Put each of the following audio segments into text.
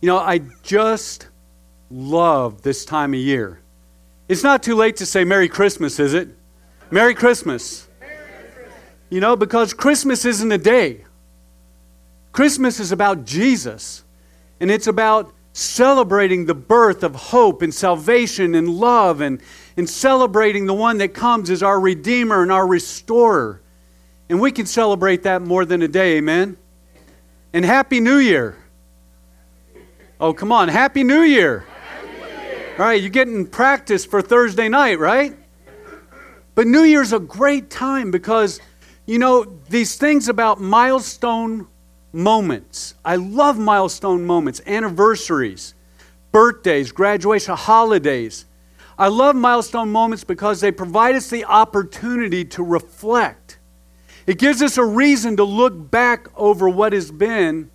You know, I just love this time of year. It's not too late to say Merry Christmas, is it? Merry Christmas. You know, because Christmas isn't a day. Christmas is about Jesus. And it's about celebrating the birth of hope and salvation and love and, and celebrating the one that comes as our Redeemer and our Restorer. And we can celebrate that more than a day, amen? And Happy New Year. Oh, come on. Happy New Year. Happy New Year. All right, you're getting practice for Thursday night, right? But New Year's a great time because, you know, these things about milestone moments. I love milestone moments, anniversaries, birthdays, graduation, holidays. I love milestone moments because they provide us the opportunity to reflect. It gives us a reason to look back over what has been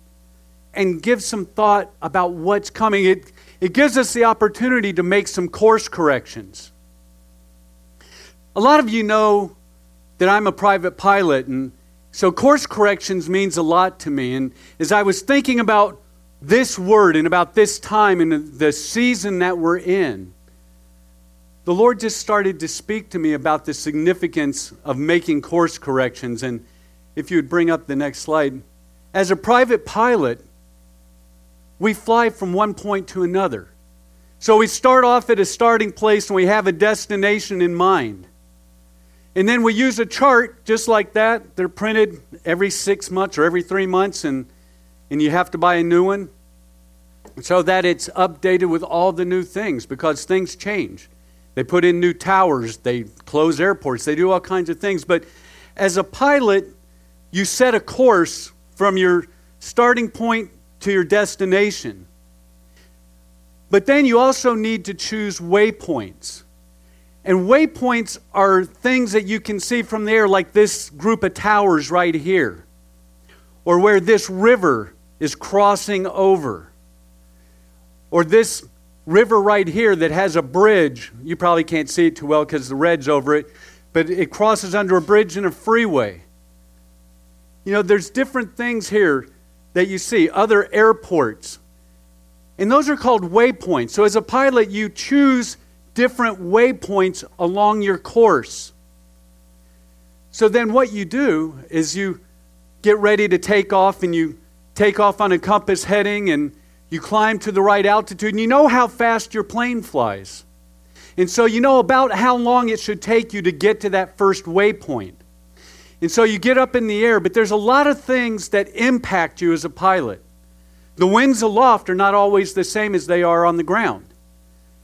and give some thought about what's coming. It, it gives us the opportunity to make some course corrections. A lot of you know that I'm a private pilot, and so course corrections means a lot to me. And as I was thinking about this word and about this time and the season that we're in, the Lord just started to speak to me about the significance of making course corrections. And if you would bring up the next slide, as a private pilot, we fly from one point to another. So we start off at a starting place and we have a destination in mind. And then we use a chart just like that. They're printed every six months or every three months, and, and you have to buy a new one so that it's updated with all the new things because things change. They put in new towers, they close airports, they do all kinds of things. But as a pilot, you set a course from your starting point to your destination. But then you also need to choose waypoints. And waypoints are things that you can see from there, like this group of towers right here, or where this river is crossing over, or this river right here that has a bridge. You probably can't see it too well because the red's over it, but it crosses under a bridge and a freeway. You know, there's different things here that you see, other airports. And those are called waypoints. So as a pilot, you choose different waypoints along your course. So then what you do is you get ready to take off and you take off on a compass heading and you climb to the right altitude and you know how fast your plane flies. And so you know about how long it should take you to get to that first waypoint. And so you get up in the air, but there's a lot of things that impact you as a pilot. The winds aloft are not always the same as they are on the ground.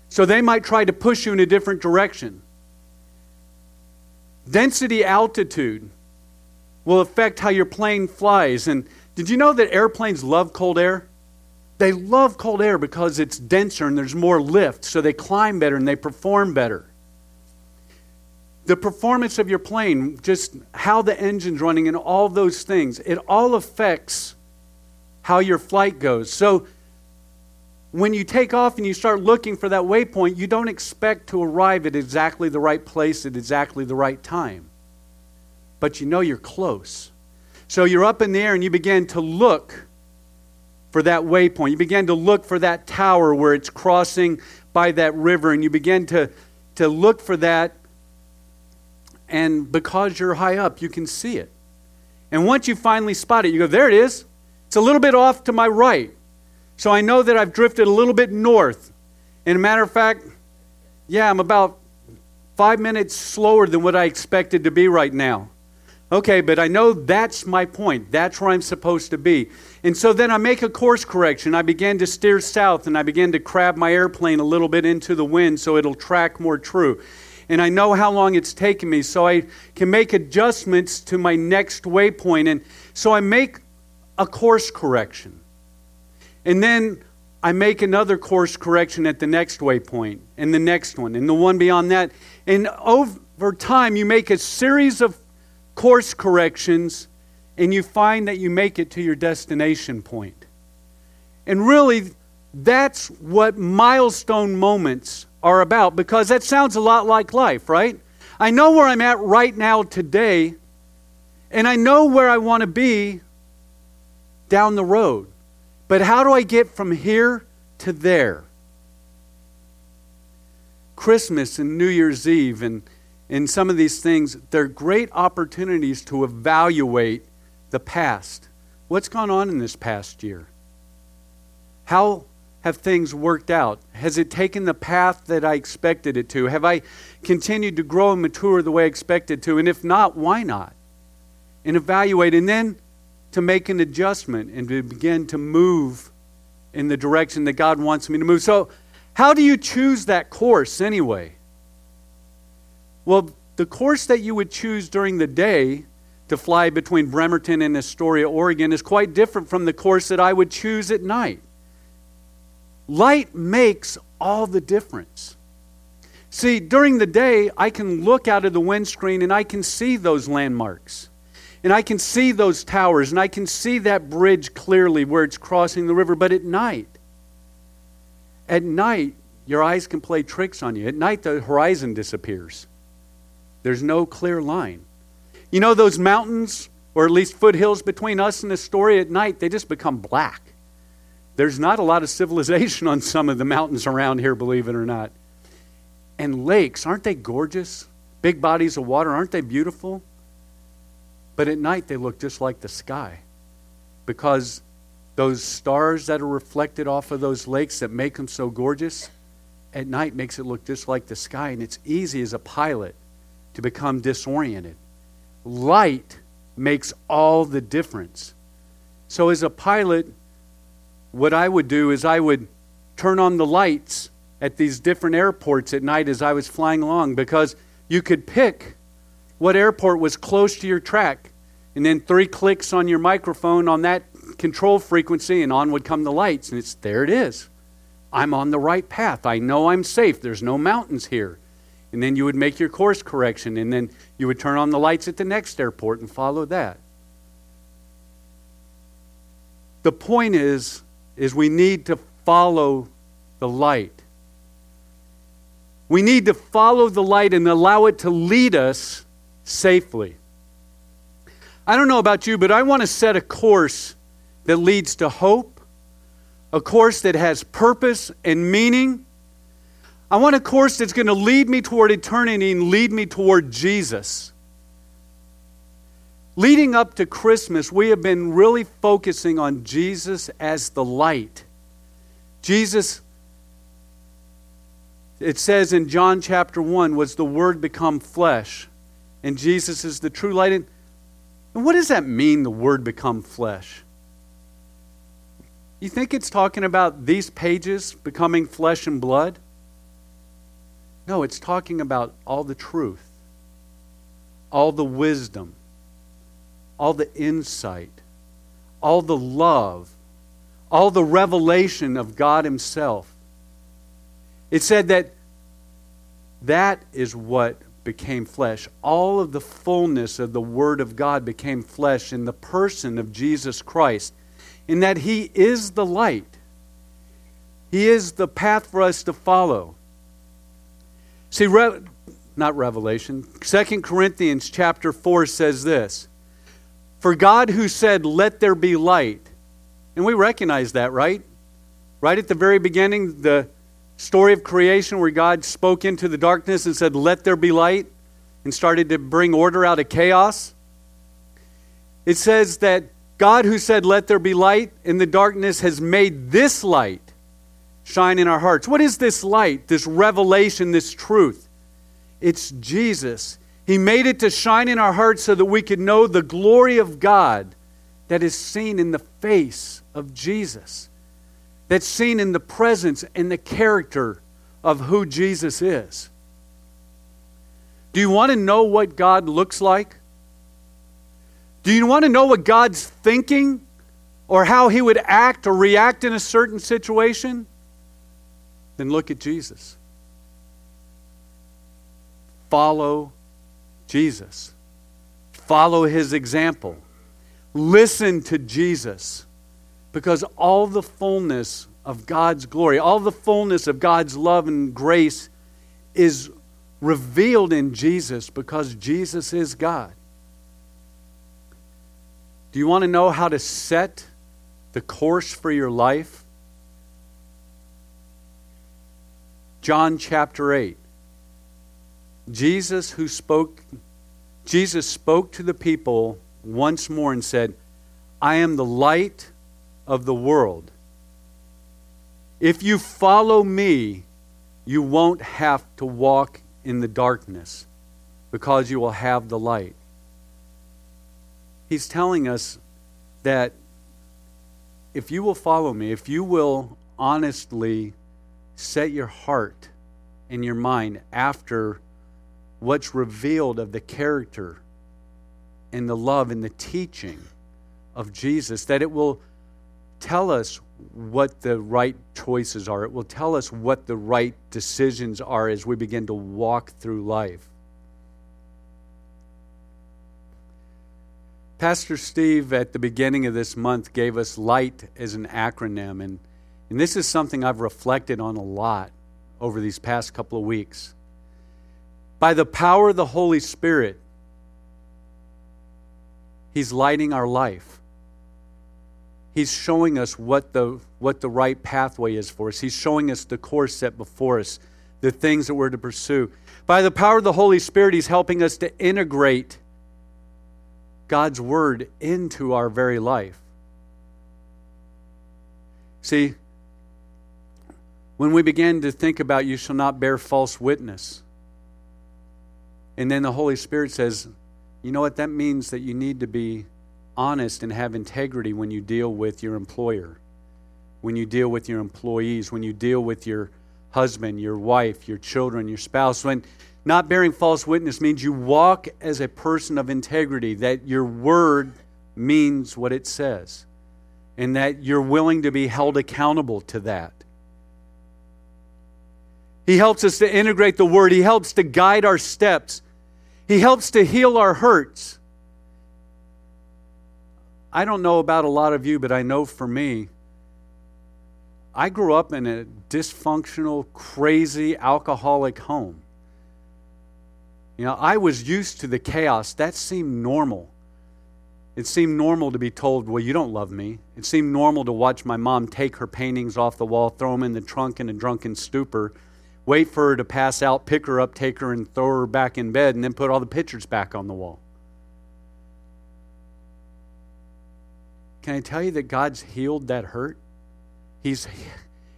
So they might try to push you in a different direction. Density altitude will affect how your plane flies. And did you know that airplanes love cold air? They love cold air because it's denser and there's more lift, so they climb better and they perform better the performance of your plane, just how the engine's running, and all those things, it all affects how your flight goes. So when you take off and you start looking for that waypoint, you don't expect to arrive at exactly the right place at exactly the right time. But you know you're close. So you're up in the air and you begin to look for that waypoint. You begin to look for that tower where it's crossing by that river, and you begin to, to look for that and because you're high up, you can see it. And once you finally spot it, you go, there it is. It's a little bit off to my right. So I know that I've drifted a little bit north. And a matter of fact, yeah, I'm about five minutes slower than what I expected to be right now. Okay, but I know that's my point. That's where I'm supposed to be. And so then I make a course correction. I begin to steer south and I begin to crab my airplane a little bit into the wind so it'll track more true and I know how long it's taken me, so I can make adjustments to my next waypoint. And so I make a course correction. And then I make another course correction at the next waypoint, and the next one, and the one beyond that. And over time, you make a series of course corrections, and you find that you make it to your destination point. And really, that's what milestone moments are about because that sounds a lot like life, right? I know where I'm at right now today, and I know where I want to be down the road. But how do I get from here to there? Christmas and New Year's Eve and, and some of these things, they're great opportunities to evaluate the past. What's gone on in this past year? How have things worked out? Has it taken the path that I expected it to? Have I continued to grow and mature the way I expected to? And if not, why not? And evaluate, and then to make an adjustment and to begin to move in the direction that God wants me to move. So, how do you choose that course anyway? Well, the course that you would choose during the day to fly between Bremerton and Astoria, Oregon, is quite different from the course that I would choose at night. Light makes all the difference. See, during the day, I can look out of the windscreen and I can see those landmarks. And I can see those towers and I can see that bridge clearly where it's crossing the river. But at night, at night, your eyes can play tricks on you. At night, the horizon disappears. There's no clear line. You know those mountains, or at least foothills between us and the Astoria at night, they just become black. There's not a lot of civilization on some of the mountains around here, believe it or not. And lakes, aren't they gorgeous? Big bodies of water, aren't they beautiful? But at night, they look just like the sky because those stars that are reflected off of those lakes that make them so gorgeous at night makes it look just like the sky. And it's easy as a pilot to become disoriented. Light makes all the difference. So, as a pilot, what I would do is I would turn on the lights at these different airports at night as I was flying along because you could pick what airport was close to your track. And then three clicks on your microphone on that control frequency, and on would come the lights. And it's there it is. I'm on the right path. I know I'm safe. There's no mountains here. And then you would make your course correction, and then you would turn on the lights at the next airport and follow that. The point is, is we need to follow the light. We need to follow the light and allow it to lead us safely. I don't know about you, but I want to set a course that leads to hope, a course that has purpose and meaning. I want a course that's going to lead me toward eternity and lead me toward Jesus. Leading up to Christmas, we have been really focusing on Jesus as the light. Jesus, it says in John chapter 1, was the Word become flesh. And Jesus is the true light. And what does that mean, the Word become flesh? You think it's talking about these pages becoming flesh and blood? No, it's talking about all the truth, all the wisdom, all the insight, all the love, all the revelation of God Himself. It said that that is what became flesh. All of the fullness of the Word of God became flesh in the person of Jesus Christ, in that He is the light. He is the path for us to follow. See, Re- not Revelation, Second Corinthians chapter 4 says this for God who said, Let there be light. And we recognize that, right? Right at the very beginning, the story of creation where God spoke into the darkness and said, Let there be light, and started to bring order out of chaos. It says that God who said, Let there be light in the darkness has made this light shine in our hearts. What is this light, this revelation, this truth? It's Jesus. He made it to shine in our hearts so that we could know the glory of God that is seen in the face of Jesus, that's seen in the presence and the character of who Jesus is. Do you want to know what God looks like? Do you want to know what God's thinking or how he would act or react in a certain situation? Then look at Jesus. Follow Jesus. Follow his example. Listen to Jesus. Because all the fullness of God's glory, all the fullness of God's love and grace is revealed in Jesus because Jesus is God. Do you want to know how to set the course for your life? John chapter 8. Jesus who spoke Jesus spoke to the people once more and said, I am the light of the world. If you follow me, you won't have to walk in the darkness because you will have the light. He's telling us that if you will follow me, if you will honestly set your heart and your mind after what's revealed of the character and the love and the teaching of Jesus, that it will tell us what the right choices are. It will tell us what the right decisions are as we begin to walk through life. Pastor Steve, at the beginning of this month, gave us LIGHT as an acronym, and, and this is something I've reflected on a lot over these past couple of weeks. By the power of the Holy Spirit, He's lighting our life. He's showing us what the, what the right pathway is for us. He's showing us the course set before us, the things that we're to pursue. By the power of the Holy Spirit, He's helping us to integrate God's Word into our very life. See, when we begin to think about you shall not bear false witness, and then the Holy Spirit says, you know what? That means that you need to be honest and have integrity when you deal with your employer, when you deal with your employees, when you deal with your husband, your wife, your children, your spouse. When not bearing false witness means you walk as a person of integrity, that your word means what it says, and that you're willing to be held accountable to that. He helps us to integrate the word, He helps to guide our steps, He helps to heal our hurts. I don't know about a lot of you, but I know for me, I grew up in a dysfunctional, crazy, alcoholic home. You know, I was used to the chaos. That seemed normal. It seemed normal to be told, Well, you don't love me. It seemed normal to watch my mom take her paintings off the wall, throw them in the trunk in a drunken stupor, wait for her to pass out, pick her up, take her, and throw her back in bed, and then put all the pictures back on the wall. Can I tell you that God's healed that hurt? He's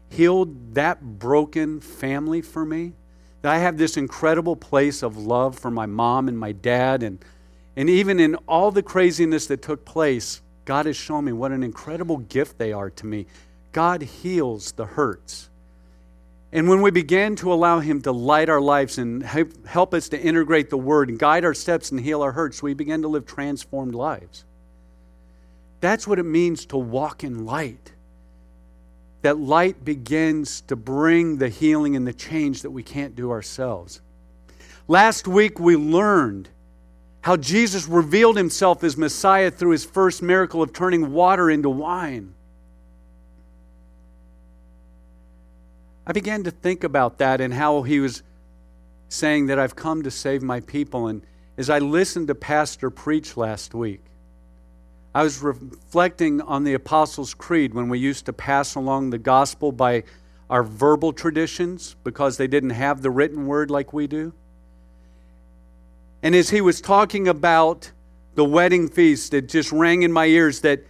healed that broken family for me that I have this incredible place of love for my mom and my dad. And, and even in all the craziness that took place, God has shown me what an incredible gift they are to me. God heals the hurts. And when we begin to allow Him to light our lives and help us to integrate the Word and guide our steps and heal our hurts, we begin to live transformed lives. That's what it means to walk in light that light begins to bring the healing and the change that we can't do ourselves. Last week we learned how Jesus revealed himself as Messiah through his first miracle of turning water into wine. I began to think about that and how he was saying that I've come to save my people. And as I listened to Pastor preach last week, I was reflecting on the Apostles' Creed when we used to pass along the gospel by our verbal traditions because they didn't have the written word like we do. And as he was talking about the wedding feast, it just rang in my ears that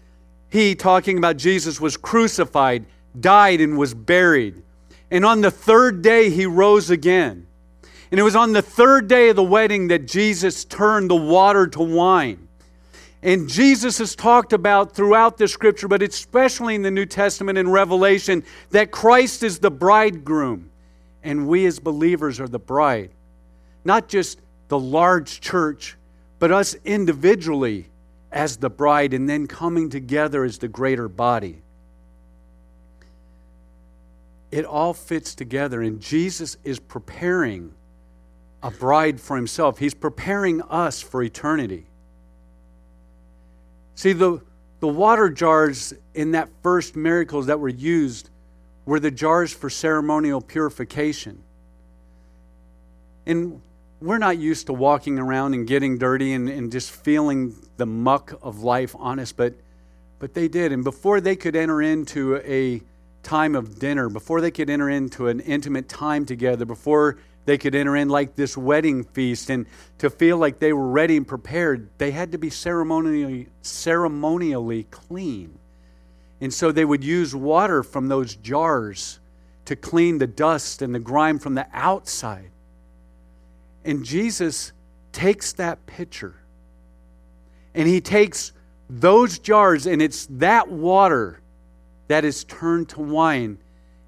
he, talking about Jesus, was crucified, died, and was buried. And on the third day, he rose again. And it was on the third day of the wedding that Jesus turned the water to wine. And Jesus has talked about throughout the scripture, but especially in the New Testament and Revelation, that Christ is the bridegroom and we as believers are the bride. Not just the large church, but us individually as the bride and then coming together as the greater body. It all fits together, and Jesus is preparing a bride for himself. He's preparing us for eternity. See, the, the water jars in that first miracles that were used were the jars for ceremonial purification. And we're not used to walking around and getting dirty and, and just feeling the muck of life on us, but, But they did. And before they could enter into a time of dinner, before they could enter into an intimate time together, before they could enter in like this wedding feast and to feel like they were ready and prepared, they had to be ceremonially, ceremonially clean. And so they would use water from those jars to clean the dust and the grime from the outside. And Jesus takes that pitcher and he takes those jars, and it's that water that is turned to wine.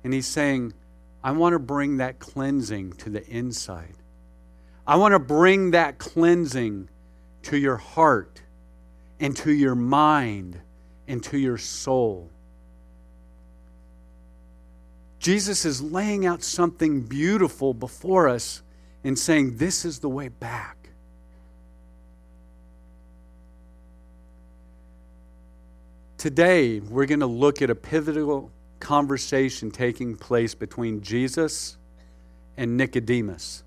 And he's saying, I want to bring that cleansing to the inside. I want to bring that cleansing to your heart and to your mind and to your soul. Jesus is laying out something beautiful before us and saying, This is the way back. Today, we're going to look at a pivotal conversation taking place between Jesus and Nicodemus.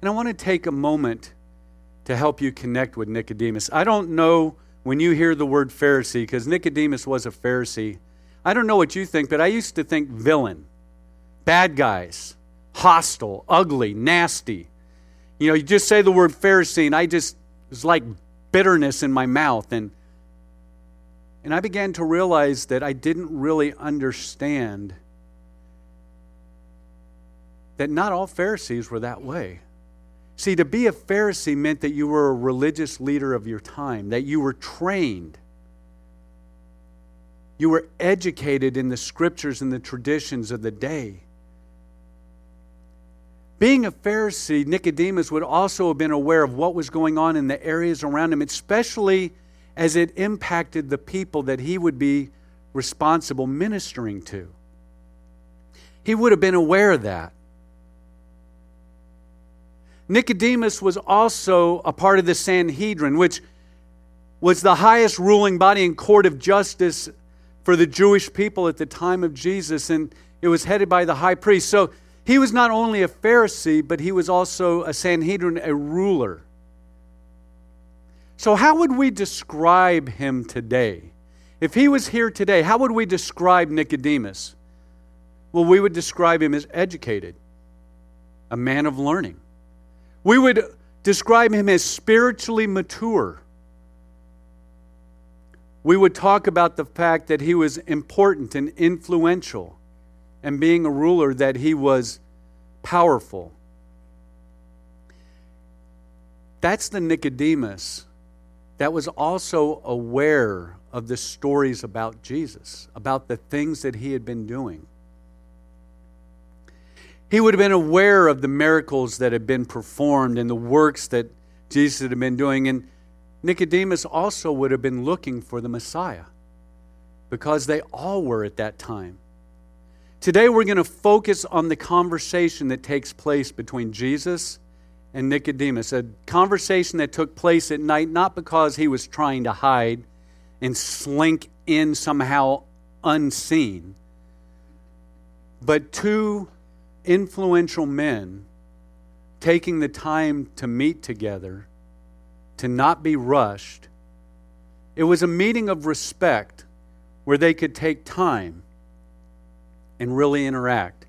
And I want to take a moment to help you connect with Nicodemus. I don't know when you hear the word Pharisee, because Nicodemus was a Pharisee. I don't know what you think, but I used to think villain, bad guys, hostile, ugly, nasty. You know, you just say the word Pharisee, and I just, it's like bitterness in my mouth. And and I began to realize that I didn't really understand that not all Pharisees were that way. See, to be a Pharisee meant that you were a religious leader of your time, that you were trained. You were educated in the scriptures and the traditions of the day. Being a Pharisee, Nicodemus would also have been aware of what was going on in the areas around him, especially as it impacted the people that he would be responsible ministering to. He would have been aware of that. Nicodemus was also a part of the Sanhedrin, which was the highest ruling body and court of justice for the Jewish people at the time of Jesus, and it was headed by the high priest. So he was not only a Pharisee, but he was also a Sanhedrin, a ruler. So, how would we describe him today? If he was here today, how would we describe Nicodemus? Well, we would describe him as educated, a man of learning. We would describe him as spiritually mature. We would talk about the fact that he was important and influential, and being a ruler, that he was powerful. That's the Nicodemus that was also aware of the stories about Jesus, about the things that he had been doing. He would have been aware of the miracles that had been performed and the works that Jesus had been doing. And Nicodemus also would have been looking for the Messiah because they all were at that time. Today, we're going to focus on the conversation that takes place between Jesus and Nicodemus, a conversation that took place at night, not because he was trying to hide and slink in somehow unseen, but two influential men taking the time to meet together, to not be rushed. It was a meeting of respect where they could take time and really interact.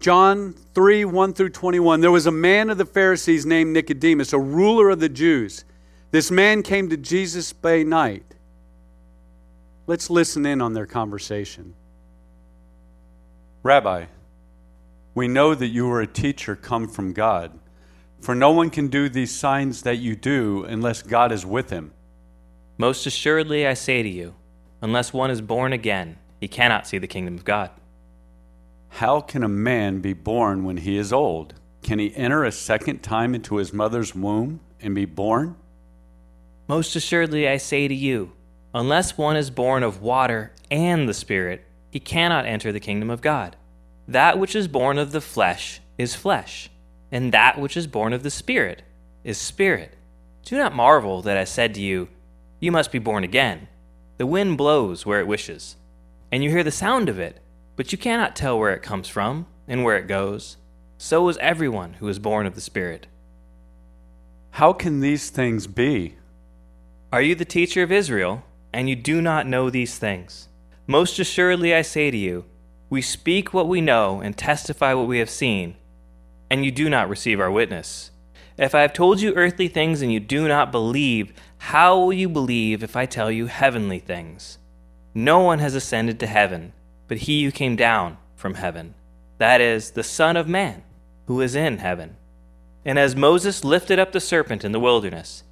John 3 1 through 21. There was a man of the Pharisees named Nicodemus, a ruler of the Jews. This man came to Jesus by night. Let's listen in on their conversation. Rabbi, we know that you are a teacher come from God, for no one can do these signs that you do unless God is with him. Most assuredly, I say to you, unless one is born again, he cannot see the kingdom of God. How can a man be born when he is old? Can he enter a second time into his mother's womb and be born? Most assuredly, I say to you, unless one is born of water and the Spirit, he cannot enter the kingdom of God. That which is born of the flesh is flesh, and that which is born of the Spirit is spirit. Do not marvel that I said to you, You must be born again. The wind blows where it wishes, and you hear the sound of it but you cannot tell where it comes from and where it goes. So is everyone who is born of the Spirit. How can these things be? Are you the teacher of Israel and you do not know these things. Most assuredly, I say to you, we speak what we know and testify what we have seen, and you do not receive our witness. If I have told you earthly things and you do not believe, how will you believe if I tell you heavenly things? No one has ascended to heaven, but he who came down from heaven, that is, the Son of Man, who is in heaven. And as Moses lifted up the serpent in the wilderness,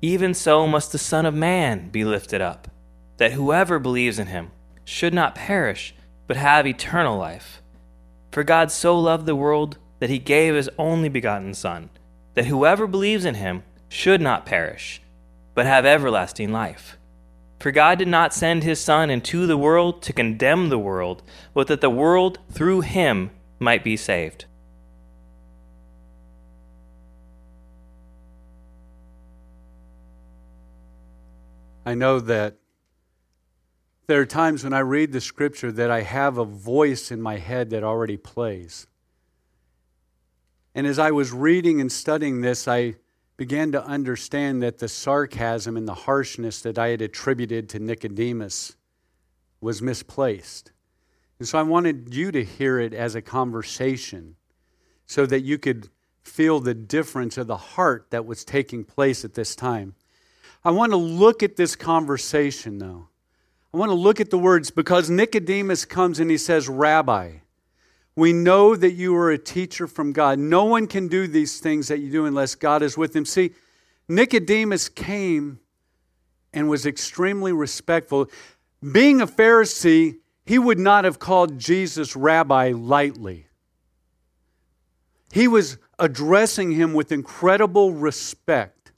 even so must the Son of Man be lifted up, that whoever believes in him should not perish, but have eternal life. For God so loved the world that he gave his only begotten Son, that whoever believes in him should not perish, but have everlasting life. For God did not send his Son into the world to condemn the world, but that the world through him might be saved. I know that there are times when I read the scripture that I have a voice in my head that already plays. And as I was reading and studying this, I began to understand that the sarcasm and the harshness that I had attributed to Nicodemus was misplaced. And so I wanted you to hear it as a conversation so that you could feel the difference of the heart that was taking place at this time. I want to look at this conversation, though. I want to look at the words because Nicodemus comes and he says, Rabbi, we know that you are a teacher from God. No one can do these things that you do unless God is with him. See, Nicodemus came and was extremely respectful. Being a Pharisee, he would not have called Jesus rabbi lightly. He was addressing him with incredible respect.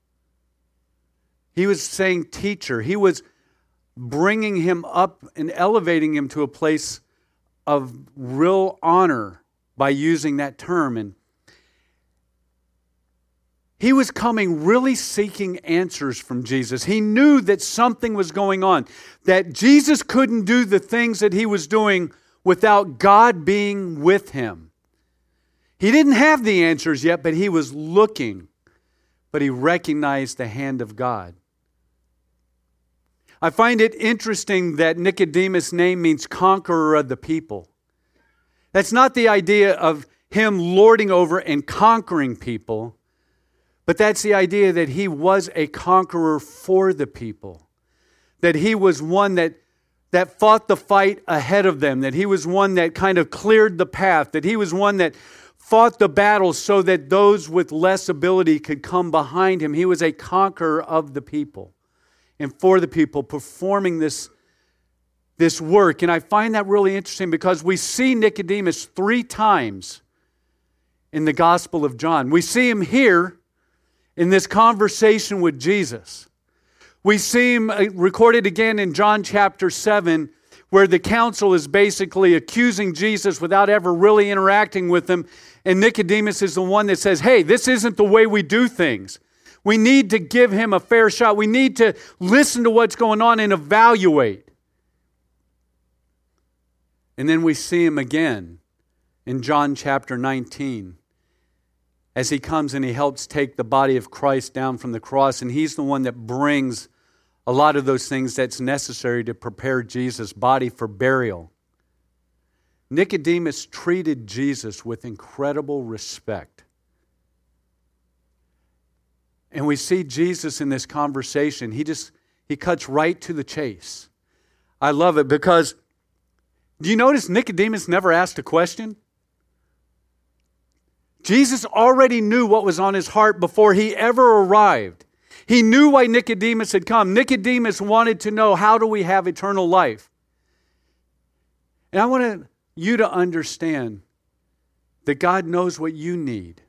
He was saying teacher. He was bringing him up and elevating him to a place of real honor by using that term. And he was coming really seeking answers from Jesus. He knew that something was going on, that Jesus couldn't do the things that he was doing without God being with him. He didn't have the answers yet, but he was looking, but he recognized the hand of God. I find it interesting that Nicodemus' name means conqueror of the people. That's not the idea of him lording over and conquering people, but that's the idea that he was a conqueror for the people. That he was one that, that fought the fight ahead of them, that he was one that kind of cleared the path, that he was one that fought the battles so that those with less ability could come behind him. He was a conqueror of the people and for the people performing this, this work. And I find that really interesting because we see Nicodemus three times in the Gospel of John. We see him here in this conversation with Jesus. We see him uh, recorded again in John chapter 7, where the council is basically accusing Jesus without ever really interacting with him. And Nicodemus is the one that says, Hey, this isn't the way we do things. We need to give him a fair shot. We need to listen to what's going on and evaluate. And then we see him again in John chapter 19 as he comes and he helps take the body of Christ down from the cross. And he's the one that brings a lot of those things that's necessary to prepare Jesus' body for burial. Nicodemus treated Jesus with incredible respect. And we see Jesus in this conversation. He just he cuts right to the chase. I love it because do you notice Nicodemus never asked a question? Jesus already knew what was on his heart before he ever arrived. He knew why Nicodemus had come. Nicodemus wanted to know how do we have eternal life? And I want you to understand that God knows what you need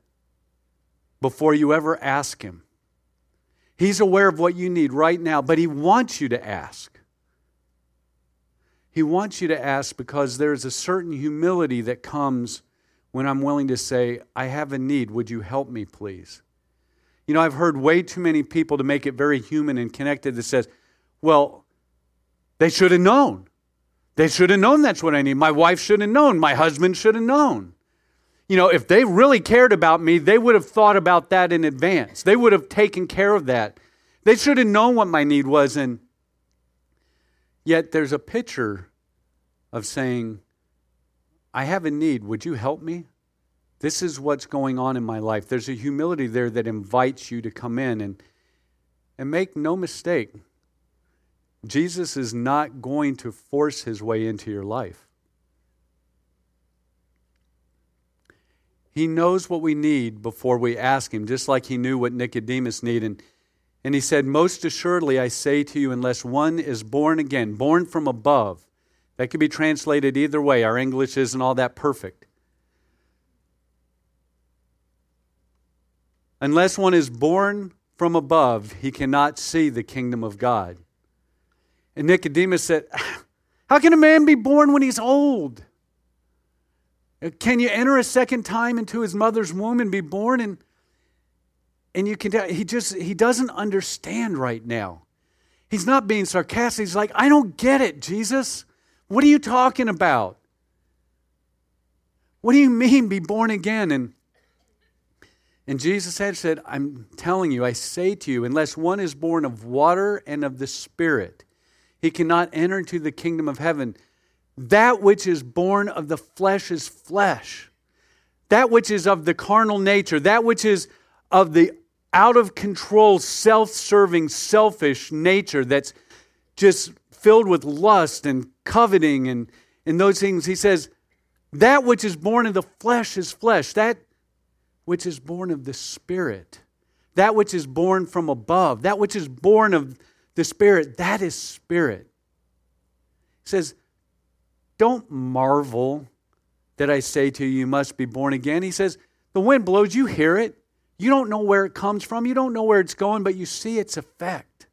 before you ever ask Him. He's aware of what you need right now, but He wants you to ask. He wants you to ask because there's a certain humility that comes when I'm willing to say, I have a need. Would you help me, please? You know, I've heard way too many people to make it very human and connected that says, well, they should have known. They should have known that's what I need. My wife should have known. My husband should have known. You know, if they really cared about me, they would have thought about that in advance. They would have taken care of that. They should have known what my need was. And Yet there's a picture of saying, I have a need. Would you help me? This is what's going on in my life. There's a humility there that invites you to come in and, and make no mistake. Jesus is not going to force his way into your life. He knows what we need before we ask him, just like he knew what Nicodemus needed. And, and he said, Most assuredly, I say to you, unless one is born again, born from above, that could be translated either way. Our English isn't all that perfect. Unless one is born from above, he cannot see the kingdom of God. And Nicodemus said, How can a man be born when he's old? Uh, can you enter a second time into his mother's womb and be born? And, and you can tell he just he doesn't understand right now. He's not being sarcastic. He's like, I don't get it, Jesus. What are you talking about? What do you mean be born again? And and Jesus had said, I'm telling you, I say to you, unless one is born of water and of the Spirit, he cannot enter into the kingdom of heaven. That which is born of the flesh is flesh. That which is of the carnal nature, that which is of the out of control, self serving, selfish nature that's just filled with lust and coveting and, and those things. He says, that which is born of the flesh is flesh. That which is born of the Spirit, that which is born from above, that which is born of the Spirit, that is Spirit. He says, don't marvel that I say to you, you must be born again. He says, The wind blows, you hear it. You don't know where it comes from, you don't know where it's going, but you see its effect.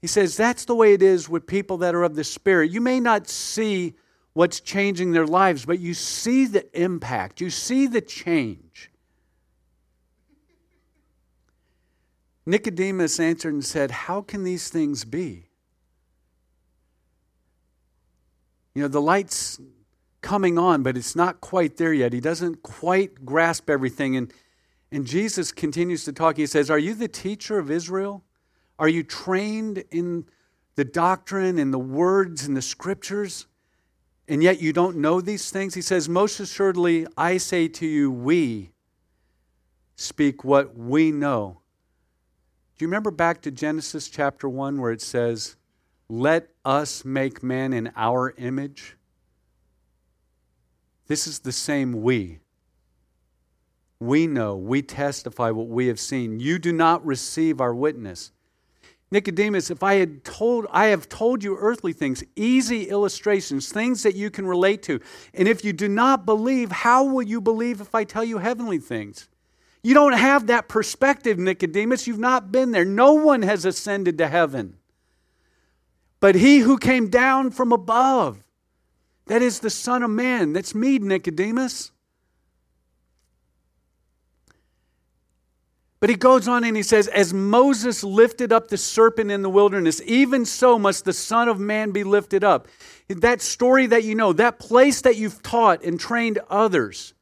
He says, That's the way it is with people that are of the Spirit. You may not see what's changing their lives, but you see the impact, you see the change. Nicodemus answered and said, How can these things be? You know, the light's coming on, but it's not quite there yet. He doesn't quite grasp everything. And, and Jesus continues to talk. He says, Are you the teacher of Israel? Are you trained in the doctrine and the words and the scriptures? And yet you don't know these things? He says, Most assuredly, I say to you, we speak what we know. Do you remember back to Genesis chapter 1 where it says, let us make man in our image. This is the same we. We know, we testify what we have seen. You do not receive our witness. Nicodemus, if I had told, I have told you earthly things, easy illustrations, things that you can relate to. And if you do not believe, how will you believe if I tell you heavenly things? You don't have that perspective, Nicodemus. You've not been there. No one has ascended to heaven but he who came down from above. That is the Son of Man. That's me, Nicodemus. But he goes on and he says, As Moses lifted up the serpent in the wilderness, even so must the Son of Man be lifted up. That story that you know, that place that you've taught and trained others.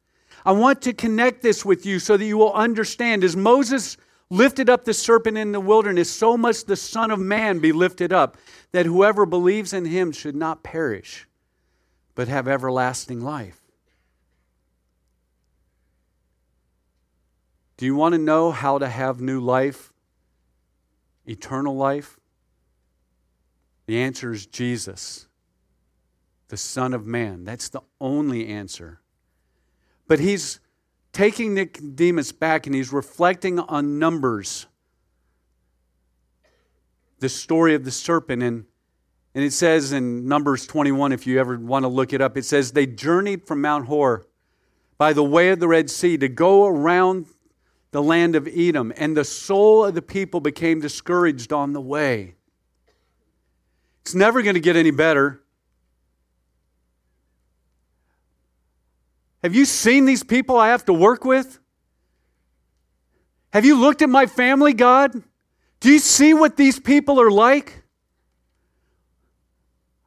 I want to connect this with you so that you will understand. As Moses lifted up the serpent in the wilderness, so must the Son of Man be lifted up, that whoever believes in him should not perish, but have everlasting life. Do you want to know how to have new life, eternal life? The answer is Jesus, the Son of Man. That's the only answer. But he's taking Nicodemus back and he's reflecting on Numbers, the story of the serpent. And, and it says in Numbers 21, if you ever want to look it up, it says, They journeyed from Mount Hor by the way of the Red Sea to go around the land of Edom, and the soul of the people became discouraged on the way. It's never going to get any better. Have you seen these people I have to work with? Have you looked at my family, God? Do you see what these people are like?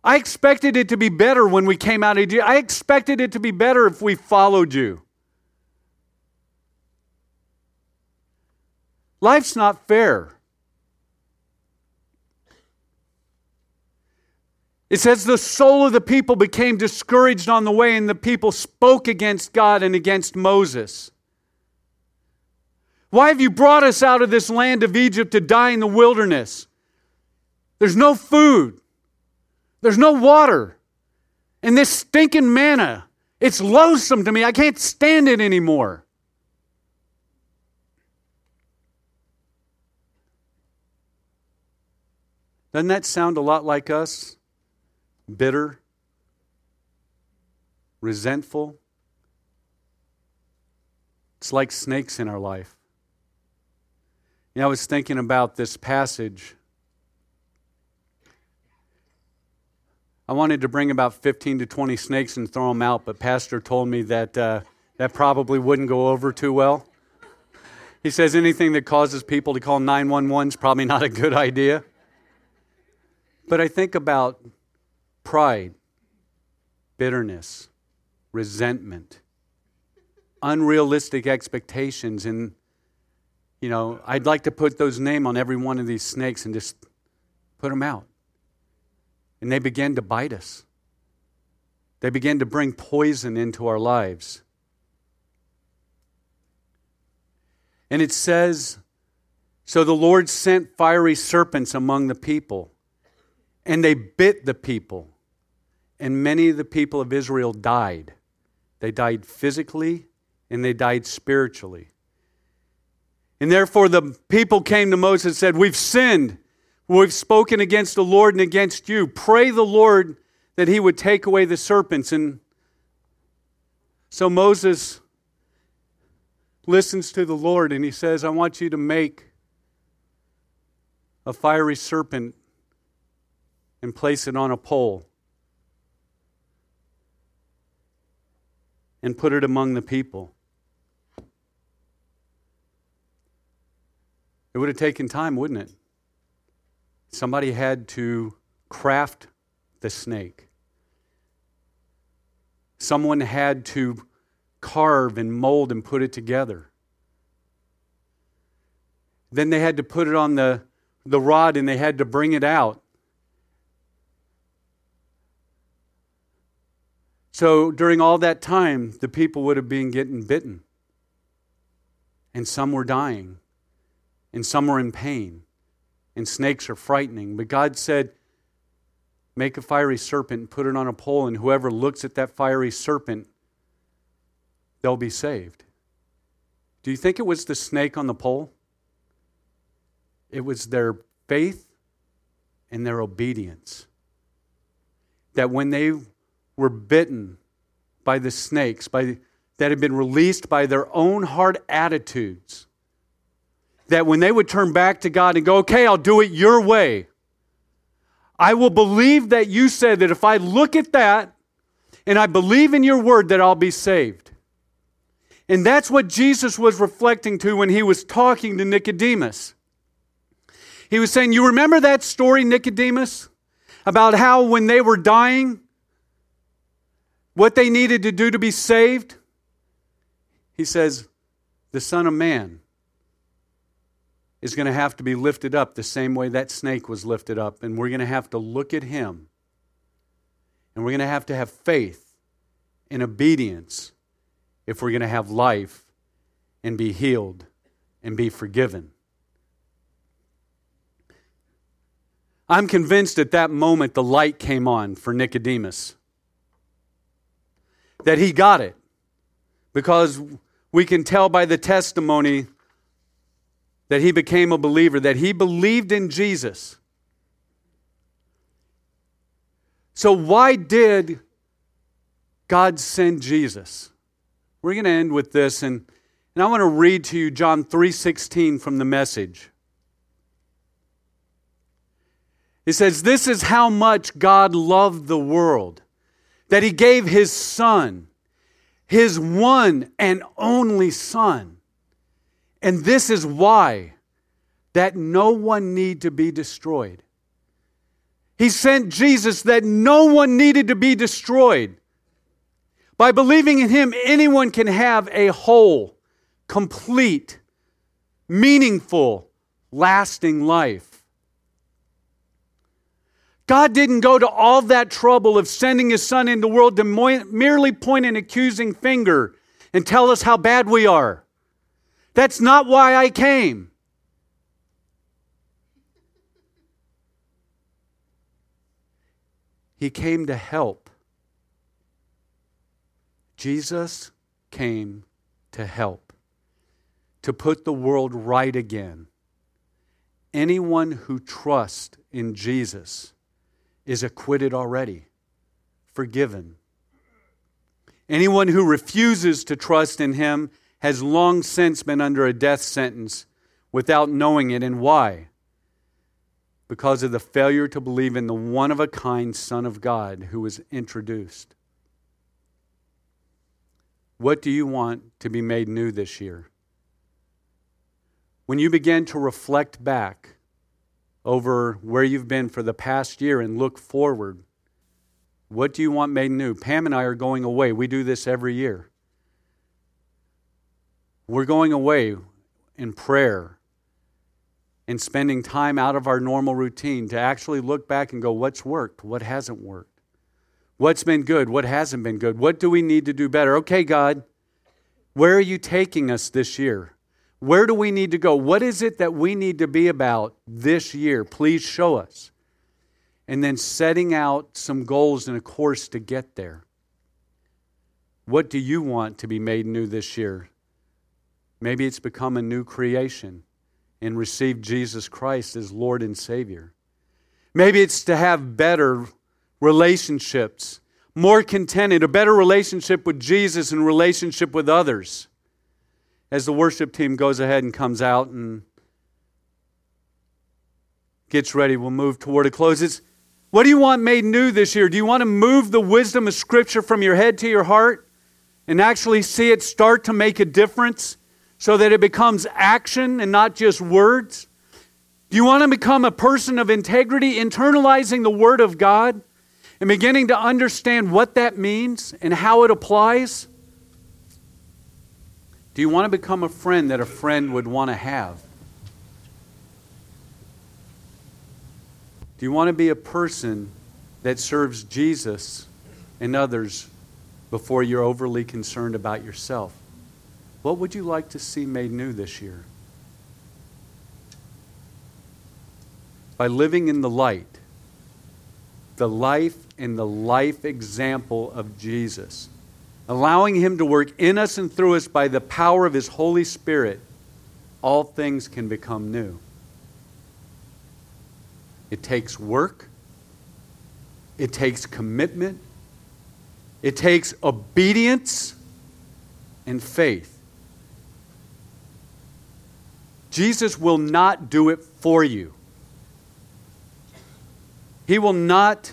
I expected it to be better when we came out of Egypt. I expected it to be better if we followed you. Life's not fair. It says the soul of the people became discouraged on the way, and the people spoke against God and against Moses. Why have you brought us out of this land of Egypt to die in the wilderness? There's no food, there's no water, and this stinking manna, it's loathsome to me. I can't stand it anymore. Doesn't that sound a lot like us? Bitter, resentful. It's like snakes in our life. You know, I was thinking about this passage. I wanted to bring about 15 to 20 snakes and throw them out, but Pastor told me that uh, that probably wouldn't go over too well. He says anything that causes people to call 911 is probably not a good idea. But I think about pride, bitterness, resentment, unrealistic expectations. And, you know, I'd like to put those names on every one of these snakes and just put them out. And they began to bite us, they began to bring poison into our lives. And it says, So the Lord sent fiery serpents among the people and they bit the people. And many of the people of Israel died. They died physically and they died spiritually. And therefore, the people came to Moses and said, We've sinned. We've spoken against the Lord and against you. Pray the Lord that he would take away the serpents. And so Moses listens to the Lord and he says, I want you to make a fiery serpent and place it on a pole and put it among the people. It would have taken time, wouldn't it? Somebody had to craft the snake. Someone had to carve and mold and put it together. Then they had to put it on the, the rod and they had to bring it out. So during all that time, the people would have been getting bitten. And some were dying. And some were in pain. And snakes are frightening. But God said, Make a fiery serpent and put it on a pole, and whoever looks at that fiery serpent, they'll be saved. Do you think it was the snake on the pole? It was their faith and their obedience. That when they were bitten by the snakes, by, that had been released by their own hard attitudes, that when they would turn back to God and go, okay, I'll do it your way, I will believe that you said that if I look at that and I believe in your word, that I'll be saved. And that's what Jesus was reflecting to when he was talking to Nicodemus. He was saying, You remember that story, Nicodemus, about how when they were dying, what they needed to do to be saved? He says, the Son of Man is going to have to be lifted up the same way that snake was lifted up. And we're going to have to look at him. And we're going to have to have faith and obedience if we're going to have life and be healed and be forgiven. I'm convinced at that moment the light came on for Nicodemus that he got it because we can tell by the testimony that he became a believer, that he believed in Jesus. So, why did God send Jesus? We're going to end with this, and, and I want to read to you John 3:16 from the message. It says, This is how much God loved the world that he gave his son, his one and only son. And this is why that no one need to be destroyed. He sent Jesus that no one needed to be destroyed. By believing in him, anyone can have a whole, complete, meaningful, lasting life. God didn't go to all that trouble of sending his son into the world to merely point an accusing finger and tell us how bad we are. That's not why I came. He came to help. Jesus came to help, to put the world right again. Anyone who trusts in Jesus is acquitted already, forgiven. Anyone who refuses to trust in him has long since been under a death sentence without knowing it. And why? Because of the failure to believe in the one of a kind Son of God who was introduced. What do you want to be made new this year? When you begin to reflect back over where you've been for the past year and look forward, what do you want made new? Pam and I are going away. We do this every year. We're going away in prayer and spending time out of our normal routine to actually look back and go, what's worked? What hasn't worked? What's been good? What hasn't been good? What do we need to do better? Okay, God, where are you taking us this year? Where do we need to go? What is it that we need to be about this year? Please show us. And then setting out some goals and a course to get there. What do you want to be made new this year? Maybe it's become a new creation and receive Jesus Christ as Lord and Savior. Maybe it's to have better relationships, more contented, a better relationship with Jesus and relationship with others. As the worship team goes ahead and comes out and gets ready, we'll move toward a close. It's, what do you want made new this year? Do you want to move the wisdom of Scripture from your head to your heart and actually see it start to make a difference so that it becomes action and not just words? Do you want to become a person of integrity, internalizing the Word of God? and beginning to understand what that means and how it applies? Do you want to become a friend that a friend would want to have? Do you want to be a person that serves Jesus and others before you're overly concerned about yourself? What would you like to see made new this year? By living in the light, the life and the life example of Jesus, allowing Him to work in us and through us by the power of His Holy Spirit, all things can become new. It takes work, it takes commitment, it takes obedience and faith. Jesus will not do it for you. He will not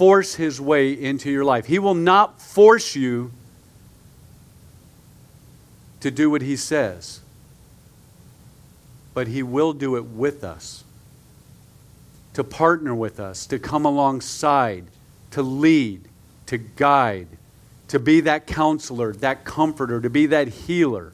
force his way into your life. He will not force you to do what he says, but he will do it with us, to partner with us, to come alongside, to lead, to guide, to be that counselor, that comforter, to be that healer.